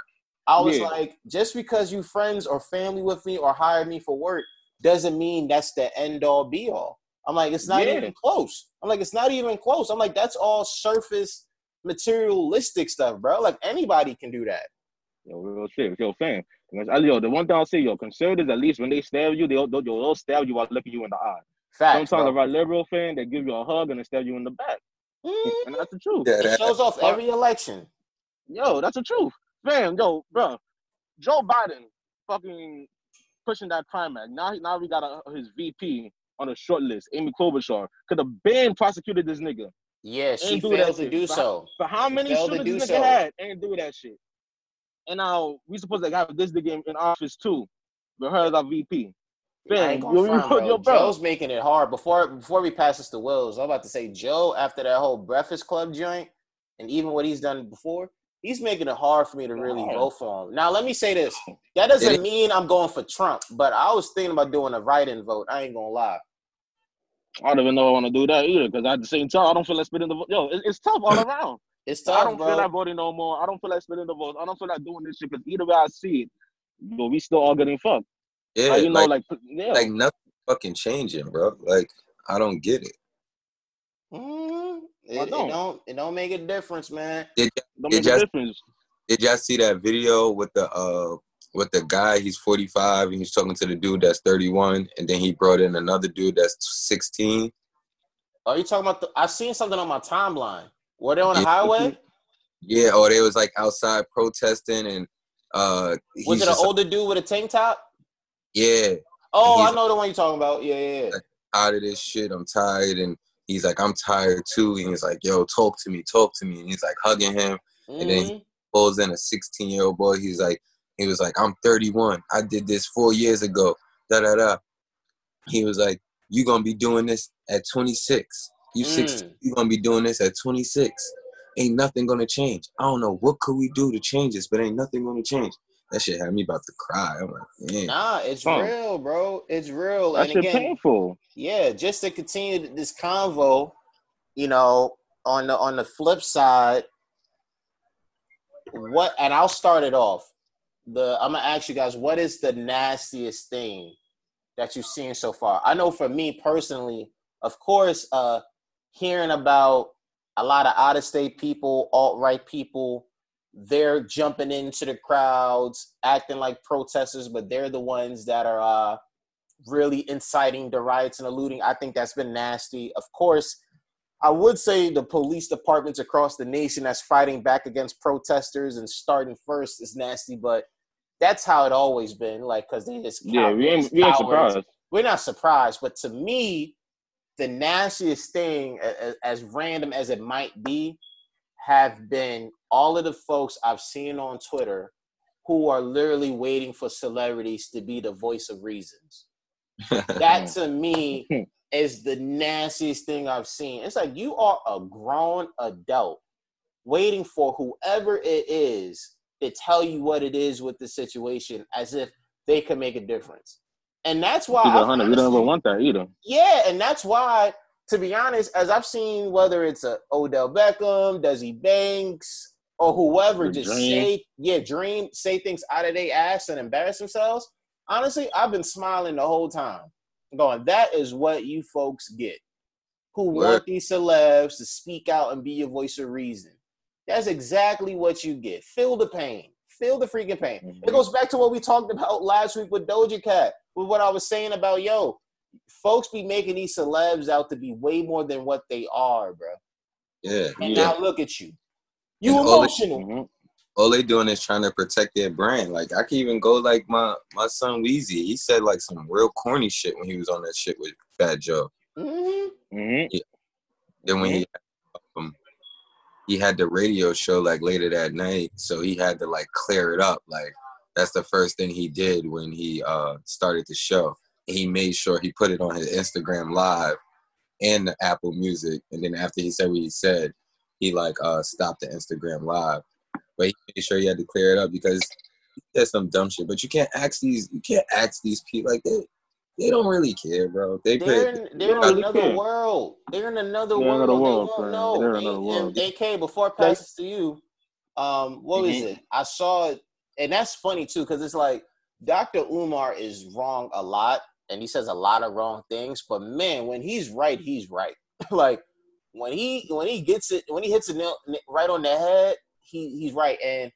S1: I was
S6: Yeah.
S1: like, just because you friends or family with me or hired me for work doesn't mean that's the end all be all. I'm like, it's not
S6: Yeah.
S1: even close. I'm like, it's not even close. I'm like, that's all surface materialistic stuff, bro. Like anybody can do that.
S6: Yo, real shit. Yo, fam. I- Yo, the one thing I'll say, yo, conservatives, at least when they stab you, they'll, they'll, they'll stab you while looking you in the eye.
S1: Facts,
S6: Sometimes
S1: bro.
S6: a liberal fan, they give you a hug and they stab you in the back.
S1: Mm,
S6: And that's the truth.
S10: Yeah,
S1: it shows off every election.
S6: Yo, that's the truth. Fam, yo, bro. Joe Biden fucking pushing that crime. Now, he- now we got a, his VP on a short list, Amy Klobuchar. Could the band prosecuted this nigga.
S1: Yeah, she
S6: Ain't do that
S1: failed to
S6: shit.
S1: do
S6: But-
S1: so.
S6: For how many
S1: shooters to
S6: shootings
S1: do
S6: this nigga
S1: so.
S6: had, ain't do that shit. And now we supposed to have this nigga in, in office too, but her as our VP.
S1: Ain't
S6: yo,
S1: front, bro.
S6: yo, bro.
S1: Joe's making it hard. Before before we pass this to Wills, I'm about to say Joe, after that whole Breakfast Club joint, and even what he's done before, he's making it hard for me to really
S6: Hard.
S1: vote for him. Now, let me say this: that doesn't mean I'm going for Trump, but I was thinking about doing a write-in vote. I ain't gonna lie.
S6: I don't even know I want to do that either, because at the same time, I don't feel like spitting the vote. Yo, it, it's tough all around.
S1: It's tough.
S6: I don't
S1: bro.
S6: feel like voting no more. I don't feel like spitting the vote. I don't feel like doing this shit, because either way I see it, yo, we still all getting fucked.
S10: yeah,
S6: Like, you know,
S10: like,
S6: like, yeah.
S10: like nothing fucking changing, bro. Like I don't get it.
S1: Mm, it, it
S6: don't.
S1: don't it don't make a difference, man.
S10: Did
S6: don't
S10: it
S6: make a difference.
S10: did y'all see that video with the uh with the guy? He's 45 and he's talking to the dude that's 31, and then he brought in another dude that's 16.
S1: Are you talking about? The, I seen something on my timeline. Were they on the
S10: Yeah.
S1: highway?
S10: Yeah, or they was like outside protesting and uh
S1: Was it an
S10: just like,
S1: older dude with a tank top?
S10: yeah,
S1: Oh, I know the one you're talking about. Yeah, yeah, yeah.
S10: tired of this shit. I'm tired. And he's like, I'm tired too. And he's like, yo, talk to me, talk to me. And he's like hugging him. And then
S1: Mhm.
S10: pulls in a 16 year old boy. He's like, he was like, I'm 31. I did this four years ago. Da da da. He was like, you gonna be doing this at 26. You 16.
S1: Mm.
S10: You gonna be doing this at 26. Ain't nothing gonna change. I don't know what could we do to change this, but ain't nothing gonna change. That shit had me about to cry. I'm like, damn.
S1: Nah, it's
S6: Huh.
S1: real, bro. It's real.
S6: That
S1: and
S6: shit
S1: again,
S6: painful.
S1: yeah, just to continue this convo, you know, on the on the flip side, what and I'll start it off. The I'm gonna ask you guys, what is the nastiest thing that you've seen so far? I know for me personally, of course, uh hearing about a lot of out of state people, alt right people, they're jumping into the crowds, acting like protesters, but they're the ones that are uh really inciting the riots and the looting. I think that's been nasty. Of course, I would say the police departments across the nation that's fighting back against protesters and starting first is nasty, but that's how it always been. Like, because they just
S6: Yeah, we ain't, we ain't surprised.
S1: We're not surprised, but to me, the nastiest thing, as random as it might be, have been all of the folks I've seen on Twitter who are literally waiting for celebrities to be the voice of reasons. That to me is the nastiest thing I've seen. It's like you are a grown adult waiting for whoever it is to tell you what it is with the situation as if they can make a difference. And that's why I've
S6: 100. We don't
S1: honestly-
S6: ever want that either.
S1: yeah, and that's why, to be honest, as I've seen whether it's a Odell Beckham, Desi Banks, or whoever just
S6: Dream.
S1: say, yeah, dream, say things out of their ass and embarrass themselves. Honestly, I've been smiling the whole time, going, that is what you folks get, who
S10: Word.
S1: want these celebs to speak out and be your voice of reason. That's exactly what you get. Feel the pain. Feel the freaking pain. It
S6: Mhm.
S1: goes back to what we talked about last week with Doja Cat, with what I was saying about yo, folks be making these celebs out to be way more than what they are, bro.
S10: Yeah,
S1: And
S10: yeah.
S1: now look at you. You
S10: And all the-
S1: emotional.
S6: Mhm.
S10: all they doing is trying to protect their brand. Like I can even go like my my son Weezy. He said like some real corny shit when he was on that shit with Fat Joe.
S1: hmm
S6: Mhm.
S10: Then when he um, he had the radio show like later that night, so he had to like clear it up. Like that's the first thing he did when he uh started the show. He made sure he put it on his Instagram live and the Apple Music. And then after he said what he said, he like uh stopped the Instagram live. But he made sure he had to clear it up because there's some dumb shit. But you can't ask these you can't ask these people like they they don't really care, bro. They
S1: They're
S10: put
S1: in, they're in
S6: don't
S1: another
S6: care.
S1: world. They're in another
S6: They're in
S1: world.
S6: another
S1: they
S6: world,
S1: won't know.
S6: They're in another world.
S1: And AK, before I pass this to you, um, what was
S6: Mhm.
S1: it? I saw it, and that's funny too, because it's like Dr. Umar is wrong a lot, and he says a lot of wrong things. But man, when he's right, he's right. like when he when he gets it, when he hits it right on the head, he he's right. And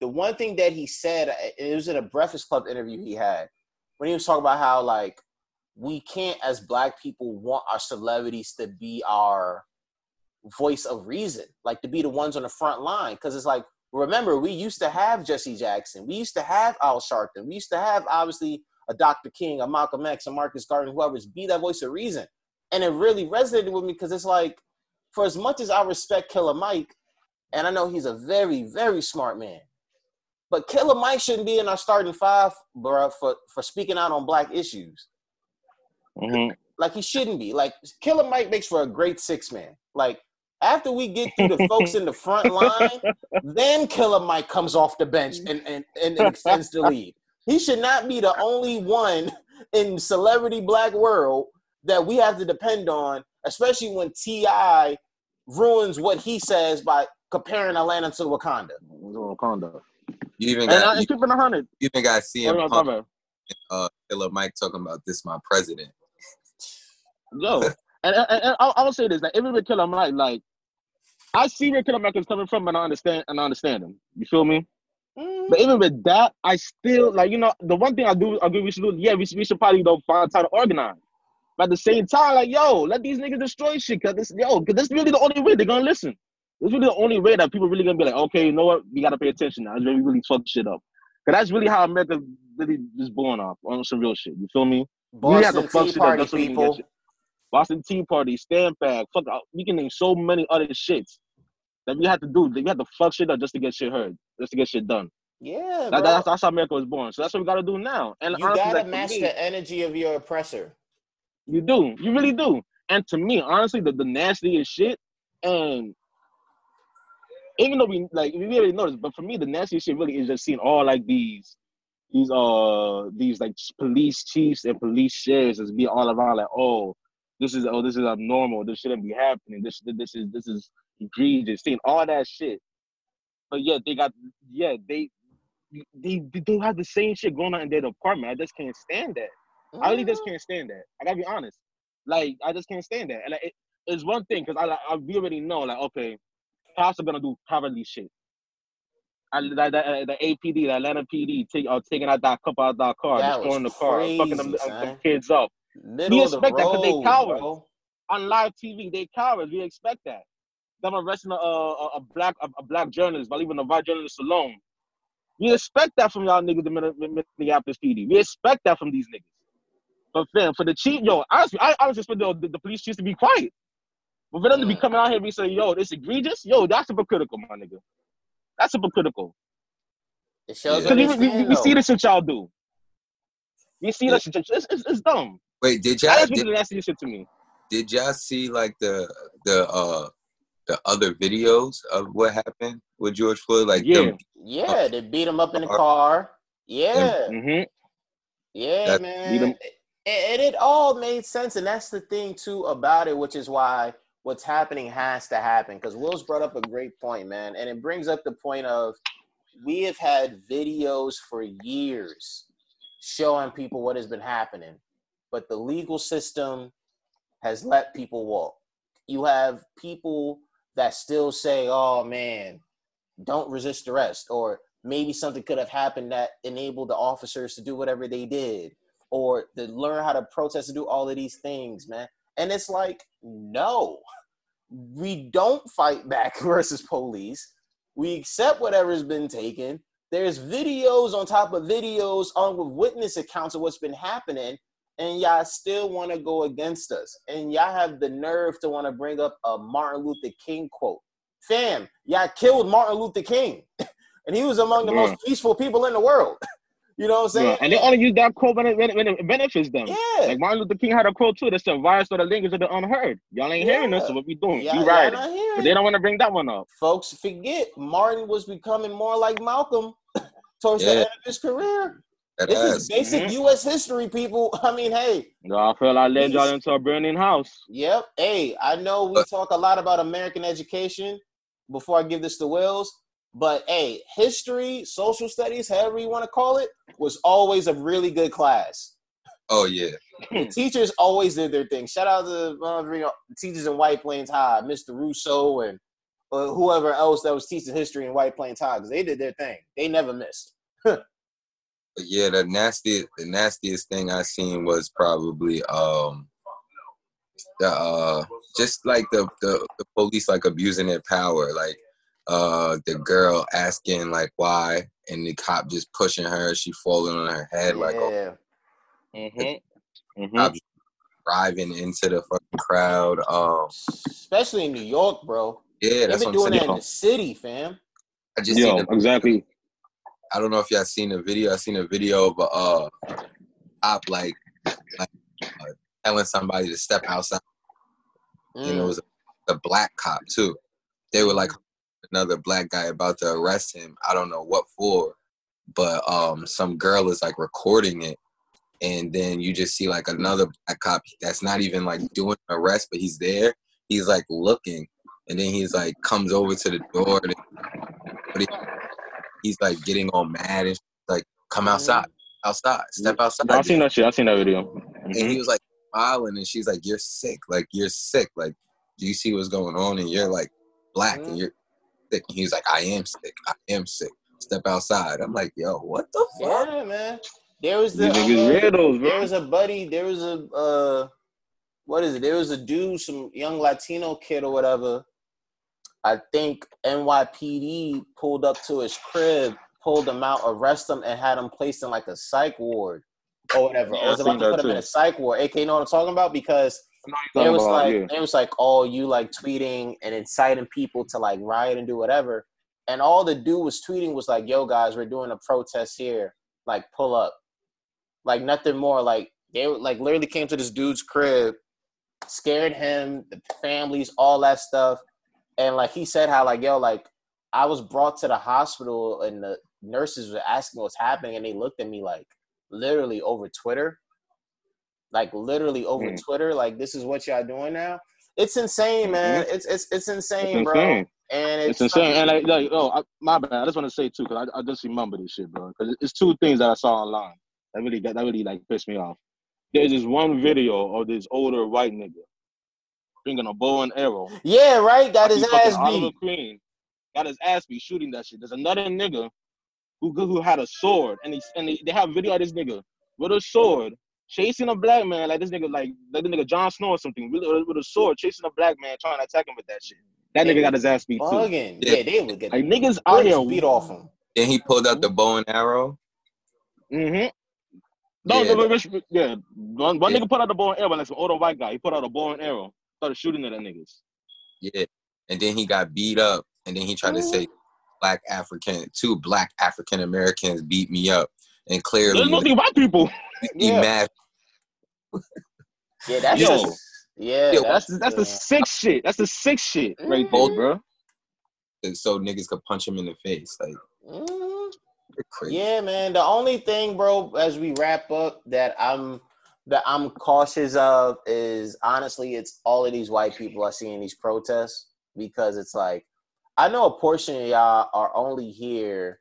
S1: the one thing that he said, uh, it was in a Breakfast Club interview he had when he was talking about how like we can't as black people want our celebrities to be our voice of reason like to be the ones on the front line because it's like remember we used to have jesse jackson we used to have al sharpton we used to have obviously a dr king a malcolm x a marcus garvey whoever's be that voice of reason and it really resonated with me because it's like for as much as i respect killer mike and i know he's a very very smart man but killer mike shouldn't be in our starting five bro for for speaking out on black issues
S6: Mhm.
S1: like he shouldn't be. Like Killer Mike makes for a great six man. Like after we get through the folks in the front line, then Killer Mike comes off the bench and and, and extends the lead. He should not be the only one in celebrity black world that we have to depend on, especially when T.I. ruins what he says by comparing Atlanta to Wakanda.
S6: Wakanda.
S10: you even
S6: And
S10: got
S6: I,
S10: you
S6: and keeping a hundred.
S10: even got CM
S6: no,
S10: Punk uh Killer Mike talking about this my president.
S6: Yo, and, and, and I, I will say this: that even with Killer Mike, like I see where Killer Mike is coming from, and I understand, and I understand him. You feel me? But even with that, I still like you know the one thing I do agree we should do. Yeah, we should, we should probably don't find time to organize. But at the same time, like yo, let these niggas destroy shit, cause this yo, cause this really the only way they're gonna listen. This really the only way that people really gonna be like, okay, you know what, we gotta pay attention now. It's really really fuck shit up. Cause that's really how America really is born off on some real shit. You feel me? We have to
S1: Boston
S6: fuck
S1: Tea
S6: shit
S1: Party
S6: just so we can get
S1: people.
S6: Boston Tea Party, Stand Back, fuck, we can name so many other shits that we have to do. That We have to fuck shit up just to get shit heard, just to get shit done.
S1: Yeah,
S6: That, that's, that's how America was born. So that's what we gotta do now. And
S1: you
S6: honestly,
S1: gotta
S6: like,
S1: match
S6: me,
S1: the energy of your oppressor.
S6: You do. You really do. And to me, honestly, the, the nastiest shit, and even though we like we already noticed, but for me the nastiest shit really is just seeing all like these these uh these like police chiefs and police sheriffs just be all around like oh this is oh this is abnormal this shouldn't be happening this this is this is egregious seeing all that shit but yeah they got yeah they they they do have the same shit going on in their department I just can't stand that I really just mm. can't stand that I gotta be honest like I just can't stand that and like, it, it's one thing because I like I we already know like okay cops are gonna do cowardly shit I, uh, the, the, the APD, the Atlanta PD, take, uh, taking out that couple out that car,
S1: That
S6: destroying the car, fucking them,
S1: crazy,
S6: uh,
S1: them
S6: kids up.
S1: Middle
S6: we expect that because they
S1: road,
S6: cowards.
S1: bro.
S6: On live TV, they cowards. We expect that. Them arresting a, a, a black a, a black journalist by leaving a white journalist alone. We expect that from y'all niggas, the Min- Minneapolis PD. We expect that from these niggas. But fam, for the chief, yo, honestly, I honestly expect the, the, the police chiefs to be quiet. But for them to be coming out here and be saying, yo, this egregious, yo, that's hypocritical, my nigga. That's hypocritical.
S1: It shows
S6: Because we, we, we, see
S1: though.
S6: the shit y'all do. We see that shit. It's, it's, it's dumb.
S10: Wait, did y'all
S6: That's
S10: did,
S6: the nastiest shit to me.
S10: did y'all see like the the uh the other videos of what happened with George Floyd? Like
S6: Yeah.
S10: them,
S1: Yeah, they beat him up in the car. Yeah,
S6: Mm-hmm.
S1: yeah,
S10: That-
S1: man.
S6: beat 'em-
S1: And it all made sense, and that's the thing too about it, which is why what's happening has to happen. Because Will's brought up a great point, man, and it brings up the point of we have had videos for years showing people what has been happening, but the legal system has let people walk. You have people that still say, "Oh man, don't resist arrest," or maybe something could have happened that enabled the officers to do whatever they did, or to learn how to protest and do all of these things, man. And it's like, no, we don't fight back versus police. We accept whatever's been taken. There's videos on top of videos on with witness accounts of what's been happening, and y'all still want to go against us. And y'all have the nerve to want to bring up a Martin Luther King quote. Fam, y'all killed Martin Luther King. and he was among the
S6: Yeah.
S1: most peaceful people in the world. you know what I'm saying?
S6: Yeah. And they only use that quote when it, when it, benefits them.
S1: Yeah.
S6: Like Martin Luther King had a quote too that said, "Violence or the language of the unheard." Y'all ain't hearing us, so what we doing?
S1: Y'all- not hearing
S6: But they don't want to bring that one up.
S1: folks forget Martin was becoming more like Malcolm towards the end of his career.
S10: That
S1: This
S10: ass.
S1: is basic
S6: Mhm.
S1: U.S. history, people. I mean, hey,
S6: No, I feel I led y'all into a burning house.
S1: yep. Hey, I know we talk a lot about American education before I give this to Wills, but hey, history, social studies, however you want to call it, was always a really good class.
S10: Oh yeah,
S1: The teachers always did their thing. Shout out to uh, you know, teachers in White Plains High, Mr. Russo, and uh, whoever else that was teaching history in White Plains High, because they did their thing. They never missed.
S10: but yeah. The nastiest the nastiest thing I seen was probably um the uh just like the the, the police like abusing their power like uh the girl asking like why and the cop just pushing her she falling on her head like oh,
S1: yeah.
S6: Mm-hmm. Mm-hmm.
S10: driving into the fucking crowd um
S1: especially in New York, bro.
S10: yeah
S1: They've
S10: that's
S1: been
S10: what
S1: doing
S10: I'm
S1: that in the city, fam.
S10: I just
S6: Yo,
S10: seen the,
S6: exactly.
S10: I don't know if y'all seen the video I seen a video of a uh cop like like uh, telling somebody to step outside
S1: Mm.
S10: and it was a, a black cop too. They were like another black guy about to arrest him. I don't know what for, but um, some girl is like recording it, and then you just see like another black cop that's not even like doing an arrest, but he's there. He's like looking, and then he's like comes over to the door, and he's like getting all mad and like come outside, outside, step outside.
S6: I've seen that shit. I've seen that video.
S10: And
S6: Mhm.
S10: he was like smiling, and she's like, "You're sick. Like you're sick. Like do you see what's going on? And you're like black, and you're sick." And he's like, "I am sick. I am sick. Step outside." I'm like, "Yo, what the fuck?"
S1: Yeah, man. There was the uh, there was a buddy. There was a uh, what is it? There was a dude, some young Latino kid or whatever. I think NYPD pulled up to his crib, pulled him out, arrested him, and had him placed in like a psych ward or whatever.
S6: Yeah,
S1: or was
S6: I
S1: about to put
S6: that
S1: him in a psych ward. AK, you know what I'm talking about? Because it was like
S6: yeah.
S1: it was like oh you like tweeting and inciting people to like riot and do whatever and all the dude was tweeting was like yo guys we're doing a protest here like pull up like nothing more like they like literally came to this dude's crib scared him the families all that stuff and like he said how like yo like I was brought to the hospital and the nurses were asking what's happening, and they looked at me like literally over Twitter, like literally over
S6: Mm.
S1: Twitter, like this is what y'all doing now. It's insane, man. It's it's it's insane,
S6: It's
S1: bro.
S6: insane.
S1: And
S6: It's
S1: it's,
S6: insane. And like, like oh, I, my bad. I just want to say too, because I, I just remember this shit, bro. Because it's two things that I saw online that really that, that really like pissed me off. There's this one video of this older white nigga bringing a bow and arrow.
S1: yeah, right. Got
S6: Like
S1: his
S6: he fucking
S1: ass
S6: Oliver
S1: beat.
S6: Queen got his ass beat shooting that shit. There's another nigga who who had a sword, and he and they, they have video of this nigga with a sword chasing a black man like this nigga like like the nigga Jon Snow or something with, with a sword chasing a black man trying to attack him with that shit. That nigga got his ass beat too.
S10: Yeah.
S1: Yeah, they would get
S6: Like niggas out
S1: bricks
S6: here
S1: beat off him.
S10: Then he pulled out the bow and arrow.
S6: Mm-hmm. No,
S10: Yeah,
S6: no, no, no, yeah. One, one
S10: Yeah.
S6: nigga put out the bow and arrow, like some older white guy. He put out a bow and arrow, started shooting at the niggas.
S10: Yeah. And then he got beat up. And then he tried to say black African, two black African Americans beat me up. And clearly
S6: There's mostly white people.
S10: he
S1: Yeah.
S10: mad.
S1: Yeah, that's
S6: Yo.
S1: just yeah.
S10: Yo,
S6: That's that's the sick shit. That's the sick shit right there, bro.
S10: so niggas could punch him in the face. Like
S1: Mhm.
S10: crazy.
S1: Yeah, man. The only thing, bro, as we wrap up, that I'm that I'm cautious of is honestly, it's all of these white people I see in these protests because it's like I know a portion of y'all are only here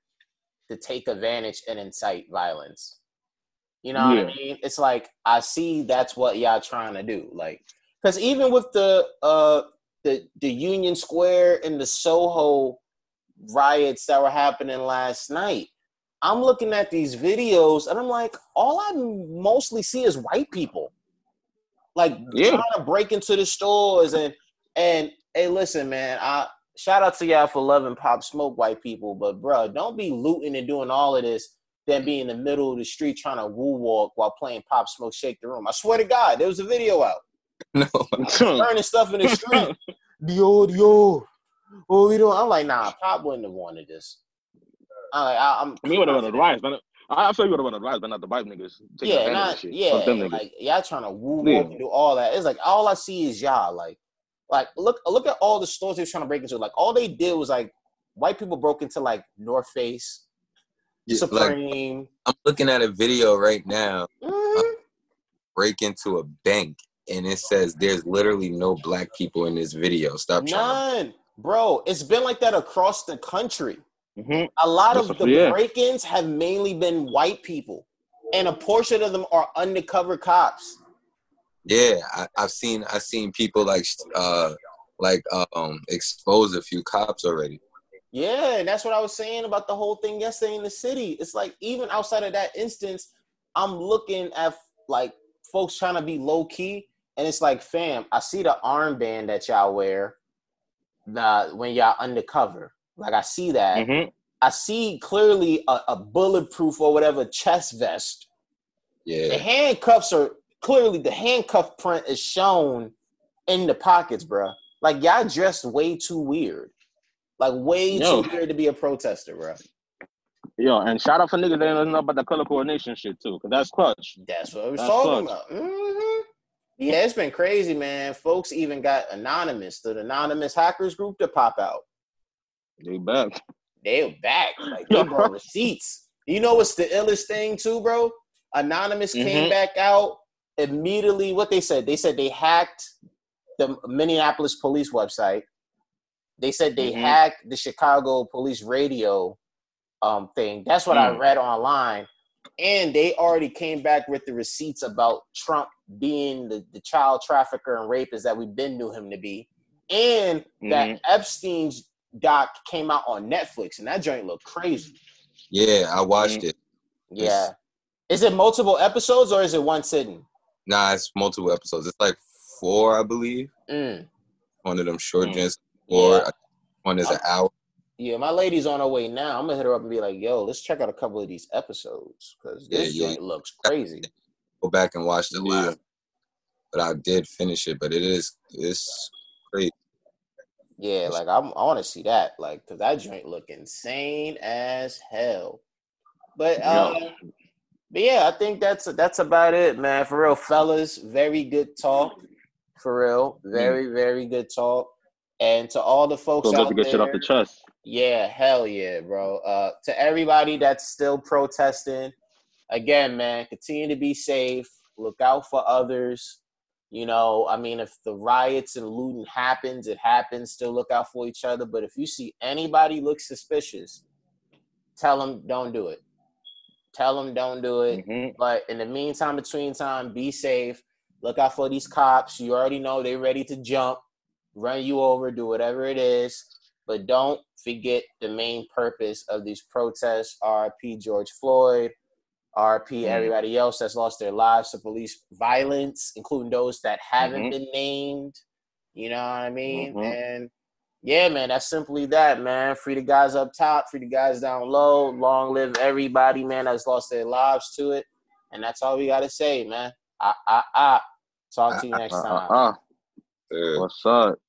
S1: to take advantage and incite violence. You know what I mean? It's like I see that's what y'all trying to do. Like, because even with the uh the the Union Square and the Soho riots that were happening last night, I'm looking at these videos and I'm like, all I mostly see is white people, like
S6: Yeah.
S1: trying to break into the stores and and hey, listen, man, I shout out to y'all for loving Pop Smoke, white people, but bro, don't be looting and doing all of this, then be in the middle of the street trying to woo walk while playing Pop Smoke, shake the room. I swear to God, there was a video out
S10: No.
S1: burning stuff in the street. Dior, Dior. What we doing? I'm like, nah, Pop wouldn't have wanted this. I'm like, I, I'm.
S6: I mean, would have been the riots, but I I feel you would have been the riots, but not the white niggas. taking
S1: yeah,
S6: advantage of
S1: not
S6: shit.
S1: yeah.
S6: Fuck them.
S1: Like y'all trying to woo
S6: Yeah.
S1: and do all that. It's like all I see is y'all. Like, like look, look at all the stores they was trying to break into. Like all they did was like white people broke into like North Face,
S10: Yeah, like
S1: Supreme.
S10: I'm looking at a video right now,
S1: Mhm.
S10: break into a bank, and it says there's literally no black people in this video. Stop trying.
S1: None, bro. It's been like that across the country.
S6: Mhm.
S1: A lot of the
S6: yeah.
S1: break-ins have mainly been white people, and a portion of them are undercover cops.
S10: Yeah, I, I've seen I've seen people like uh like um expose a few cops already.
S1: Yeah, and that's what I was saying about the whole thing yesterday in the city. It's like even outside of that instance, I'm looking at like folks trying to be low key, and it's like, fam, I see the armband that y'all wear, the when y'all undercover. Like I see that.
S6: Mhm.
S1: I see clearly a, a bulletproof or whatever chest vest.
S10: Yeah.
S1: The handcuffs are clearly the handcuff print is shown in the pockets, bruh. Like y'all dressed way too weird. Like way
S6: Yo.
S1: too weird to be a protester, bruh.
S6: Yo, and shout out for niggas that don't know about the color coordination shit too, cause that's clutch.
S1: That's what I was
S6: That's
S1: talking
S6: clutch.
S1: about. hmm Yeah, it's been crazy, man. Folks even got anonymous, the anonymous hackers group to pop out.
S6: They back.
S1: They back. Like they brought receipts. You know what's the illest thing too, bro? Anonymous came
S6: Mhm.
S1: back out immediately. What they said? They said they hacked the Minneapolis police website. They said they
S6: Mhm.
S1: hacked the Chicago police radio um thing. That's what I
S6: Mm.
S1: read online. And they already came back with the receipts about Trump being the, the child trafficker and rapist that we've been knew him to be. And that
S6: Mhm.
S1: Epstein's doc came out on Netflix, and that joint looked crazy.
S10: yeah, I watched
S6: Mhm.
S10: it.
S1: Yeah. Is it multiple episodes or is it one sitting?
S10: Nah, it's multiple episodes. It's like four, I believe.
S1: Mm.
S10: One of them short
S6: Mm.
S10: joints. Or
S1: Yeah.
S10: one is an hour.
S1: Yeah, my lady's on her way now. I'm gonna hit her up and be like, "Yo, let's check out a couple of these episodes because this
S10: Yeah, yeah.
S1: joint looks crazy."
S10: Go back and watch the
S6: Yeah.
S10: But I did finish it. But it is it's great.
S1: Yeah, like I'm, I want to see that, like, cause that joint look insane as hell. But um, but yeah, I think that's that's about it, man. For real, fellas, very good talk. For real, very very good talk. And to all the folks
S6: So
S1: out
S6: to get
S1: there,
S6: shit off the chest.
S1: Yeah, hell yeah, bro. Uh, to everybody that's still protesting, again, man, continue to be safe. Look out for others. You know, I mean, if the riots and looting happens, it happens. Still look out for each other. But if you see anybody look suspicious, tell them don't do it. Tell them don't do it.
S6: Mhm.
S1: But in the meantime, between time, be safe. Look out for these cops. You already know they're ready to jump, run you over, do whatever it is. But don't forget the main purpose of these protests. RP George Floyd, RP
S6: Mhm.
S1: everybody else that's lost their lives to police violence, including those that haven't
S6: Mhm.
S1: been named. You know what I mean?
S6: Mhm.
S1: And yeah, man, that's simply that, man. Free the guys up top, free the guys down low. Long live everybody, man, that's lost their lives to it. And that's all we gotta say, man. Ah ah ah. Talk to you next
S6: Uh,
S1: time.
S6: uh, uh.
S10: Yeah.
S6: What's up?